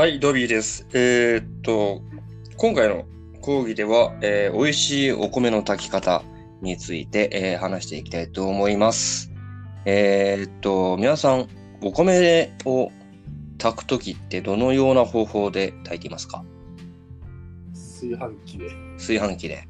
はい、ドビーです。えーっと、今回の講義では、えー美味しいお米の炊き方について、えー話していきたいと思います。えーっと、皆さん、お米を炊くときってどのような方法で炊いていますか？炊飯器で。炊飯器で。はい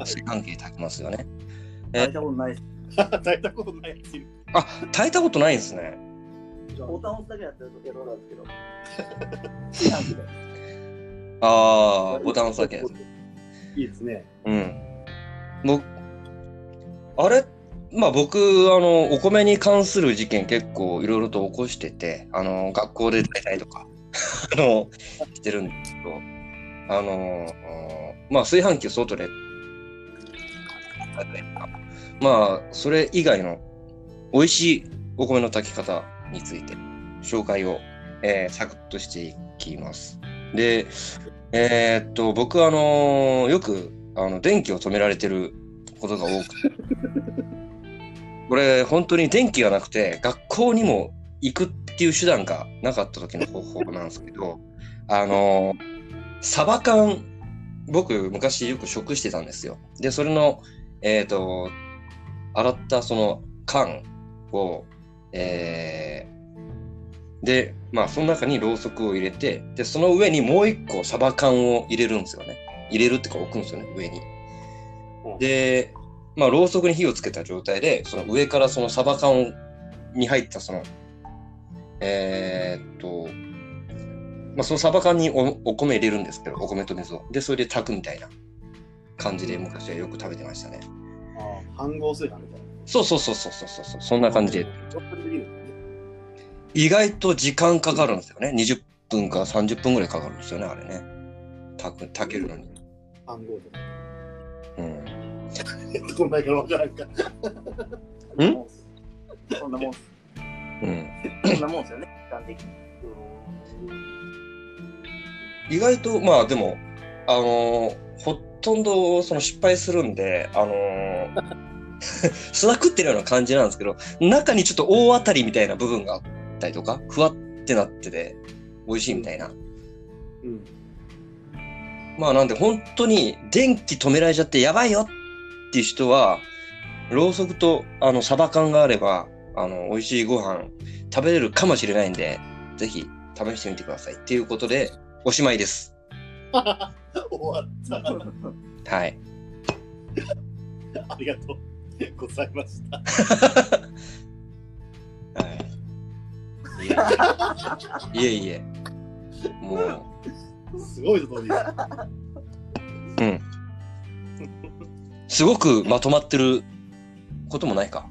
炊飯器で炊きますよね。え炊いたことない。炊いたことない。あ、炊いたことないんですね。ボタン押すだけやってるとエロなんですけど。炊飯器で。あー、ボタン押すだけ。いいですね。うん。僕、あれまあ僕、あの、お米に関する事件結構いろいろと起こしてて、あの、学校で炊いたりとか、あの、してるんですけど、あの、まあ炊飯器を外で、まあ、それ以外の美味しいお米の炊き方について紹介を、えーサクッとしていきます。で、えーっと、僕はあのよくあの電気を止められてることが多くて、これ本当に電気がなくて学校にも行くっていう手段がなかった時の方法なんですけど、あのサバ缶、僕昔よく食してたんですよ。で、それの、えーっと、洗ったその缶を、えーで、まあ、その中にろうそくを入れて、で、その上にもう一個サバ缶を入れるんですよね。入れるってか置くんですよね、上に。うんで、まあ、ろうそくに火をつけた状態で、その上からそのサバ缶をに入ったその、えーっと、まあ、そのサバ缶におお米入れるんですけど、お米と水を。で、それで炊くみたいな感じで昔はよく食べてましたね。ああ、飯合炊飯みたいな。そうそうそうそうそうそう、そんな感じで。意外と時間かかるんですよね。20分か30分ぐらいかかるんですよね、あれね。炊く、炊けるのに。飯合うん。で。どんなかわからんか。ん？そんなもん。うん。そんなもんっすよね、時間的に。意外と、まあでも、あのーほとんどその失敗するんで、あのー 砂食ってるような感じなんですけど、中にちょっと大当たりみたいな部分があったりとか、ふわってなってて、美味しいみたいな。うん。まあなんで本当に電気止められちゃってやばいよっていう人は、ろうそくとあのサバ缶があれば、あの、美味しいご飯食べれるかもしれないんで、ぜひ試してみてください。っていうことで、おしまいです。終わった。はい。ありがとう ございました。はい。いえいえ。もう、すごいぞ、トビー。うん。すごくまとまってることもないか。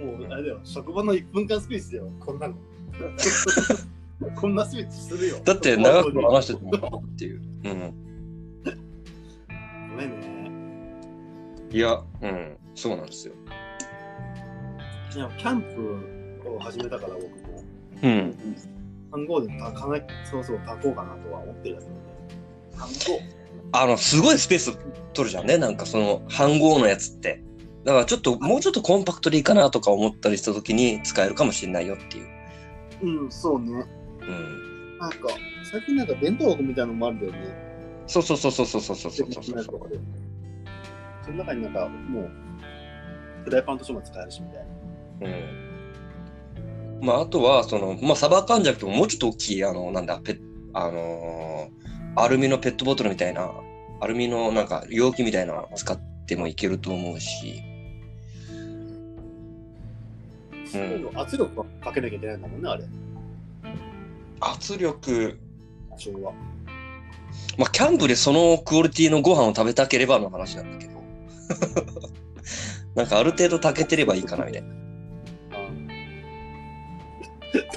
もう、あれだよ、職場の1分間スピーチだよ、こんなの。こんなスピーチするよ。だって長く話しててもっていう。うん。いや、うん。そうなんですよ。いや、キャンプを始めたから僕も、うん。飯合で炊かない、そうそう炊こうかなとは思ってるやつなんで。あの、すごいスペース取るじゃんね。なんかその、飯盒のやつって。だからちょっと、もうちょっとコンパクトでいいかなとか思ったりした時に使えるかもしれないよっていう。うん、そうね。うん。なんか、最近なんか弁当箱みたいなのもあるんだよね。そうそうそうそうそうそうそうそうそう。その中になんか、もう、フライパンとしても使えるしみたいな。うん。まあ、あとは、その、まあ、サバ缶じゃなくても、もうちょっと大きい、あの、なんだ、ペッ、あのーアルミのペットボトルみたいな、アルミのなんか容器みたいなの使ってもいけると思うし、うん、圧力はかけなきゃいけないんだもんね、あれ。圧力、多少は。まあ、キャンプでそのクオリティのご飯を食べたければの話なんだけど、なんかある程度炊けてればいいかな、みたいな。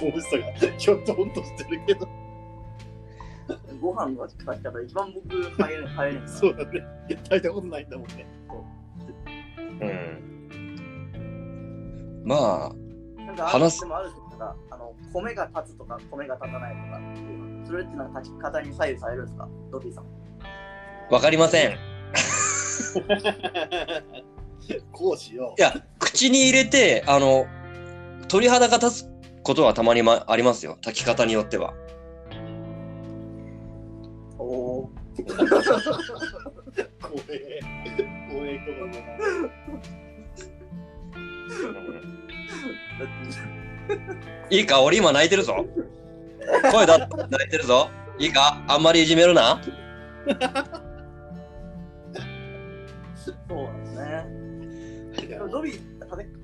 楽しさがひょっとほんとしてるけど。ご飯の炊き方、一番僕、早い、早いんですそうだね。炊いたことないんだもんね。うん。まあ、なんかあ話すでもあるんですよなんかあの米が立つとか米が立たないとかっていうのそれってのは炊き方に左右されるんですか？ドビーさん。わかりません。こうしよいや、口に入れて、あの、鳥肌が立つことはたまに、ま、ありますよ。炊き方によっては。おお怖え。怖え人だいいか？俺今泣いてるぞ。声だ泣いてるぞ。いいか？あんまりいじめるな。そうなんですね。な。ドビー、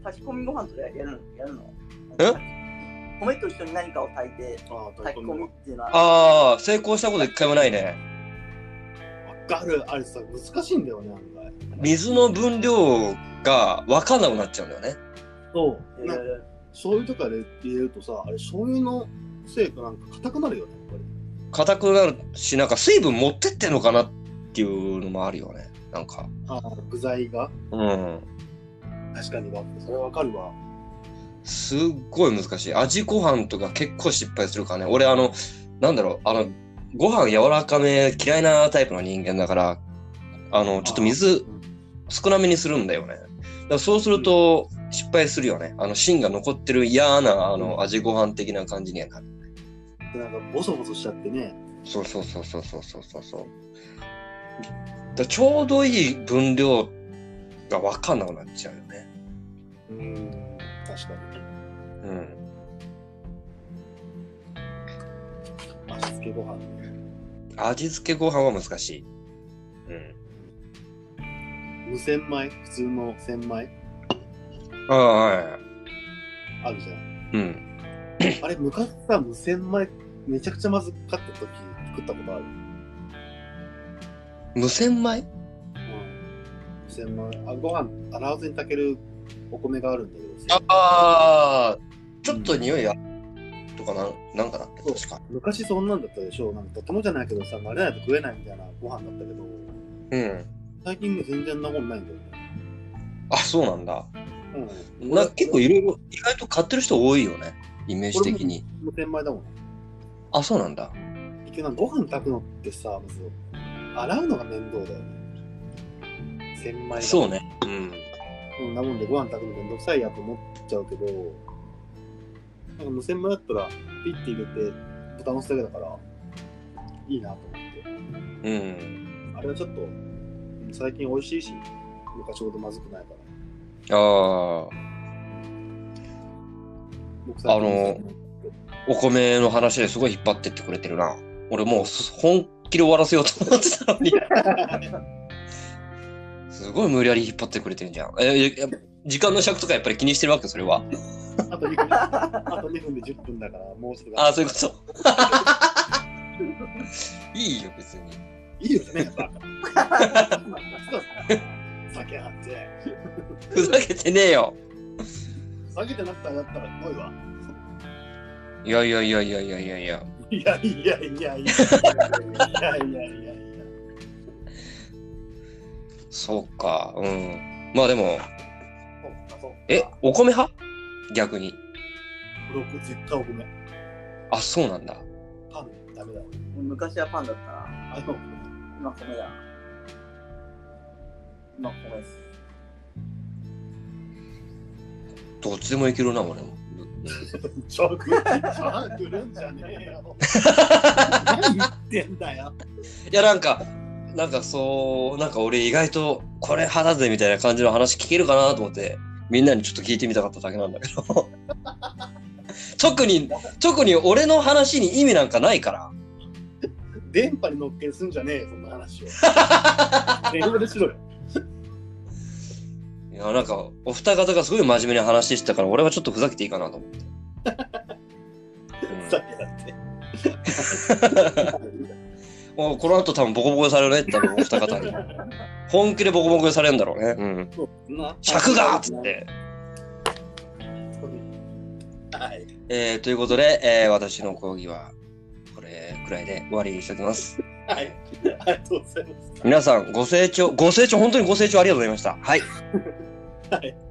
炊き込みご飯とかやるの？やるの？え？米と一緒に何かを炊いて、あ炊き込みっていうのは、ああ、成功したこと一回もないね。わかる。あれさ、難しいんだよね、案外。水の分量が分かんなくなっちゃうんだよね。そう。なえ醤油とかで入れるとさ、あれ醤油のせいかなんか硬くなるよね、やっぱり。硬くなるし、なんか水分持ってってんのかなっていうのもあるよね。なんか。あ具材が？うん。確かにそれわかるわ。すっごい難しい。味ご飯とか結構失敗するからね。俺あのなんだろう。あのご飯柔らかめ嫌いなタイプの人間だからあのちょっと水少なめにするんだよね。だそうすると失敗するよね、うん、あの芯が残ってる嫌なあの味ご飯的な感じにはなる。なんかボソボソしちゃってね。そうそうそうそうそうそうそう。だちょうどいい分量が分かんなくなっちゃうよね。うーん、確かに。うん。味付けご飯ね。味付けご飯は難しい。うん。無洗米？普通の洗米？ああ、はい。あるじゃん。うん。あれ、昔さ、無洗米めちゃくちゃまずかった時作ったことある？無洗米？うん。無洗米。あご飯洗わずに炊けるお米があるんだけどさああ、ちょっと匂いが、とかなん、なんかなって、確か。昔そんなんだったでしょなんかとてもじゃないけどさ、慣れないと食えないみたいなご飯だったけど、うん。最近ね、全然なもんないんだよね。あ、そうなんだ。うん。な結構いろいろ、意外と買ってる人多いよね。イメージ的に。無洗米だもん。あ、そうなんだ。結局ご飯炊くのってさ、まず、洗うのが面倒だよね。洗米がそう。ね。うん。そんなもんでご飯炊くのめんどくさいやと思っちゃうけど、なんか無洗米だったら、ピッて入れて、豚のすだけだから、いいなと思って。うん。あれはちょっと、うん最近美味しいし、昔ほどまずくないから。ああ、あのお米の話ですごい引っ張ってってくれてるな。俺もうそ本気で終わらせようと思ってたのに。すごい無理やり引っ張ってくれてるじゃん。え時間の尺とかやっぱり気にしてるわけ？それは。あと2分、あと2分で10分だから、もうちょっと。ああ、そういうこと。いいよ、別に。いいよね。酒あって。ふざけてねえよ。酒てなったらだったら来いわ。いやいやいやいやいやいやいや。いやいやいやいやいやいやいやそうか、うん。まあでも、え、お米派？逆に。俺、絶対お米。あ、そうなんだ。パン、ダメだ。昔はパンだった。あ、そう。今、米だ。今、米です。どっちでもいけるな、俺も。ちょ、来る、来るん。じゃねえよ。何言ってん。だよ。いや、なん。か、なん。かそう、なん。か俺意外とこれ派だぜみたいな感じの話聞けるかなと思って、みん。なにちょっと聞いてみたかっただけなん。だけど。特に、特に俺の話に意味なん。かないから。電波に乗っけすん。じゃねえよ、そん。な話を。電話でしろよ。いや、なんか、お二方がすごい真面目に話してたから、俺はちょっとふざけていいかなと思って。うんさっきだって。もうこの後多分ボコボコにされるね、多分お二方に。本気でボコボコにされるんだろうね。うん。な尺がっつって。はい。えー、ということで、えー私の講義はこれくらいで終わりにしておきます。はい。ありがとうございます。皆さん、ご清聴、ご清聴、本当にご清聴ありがとうございました。はい。bye.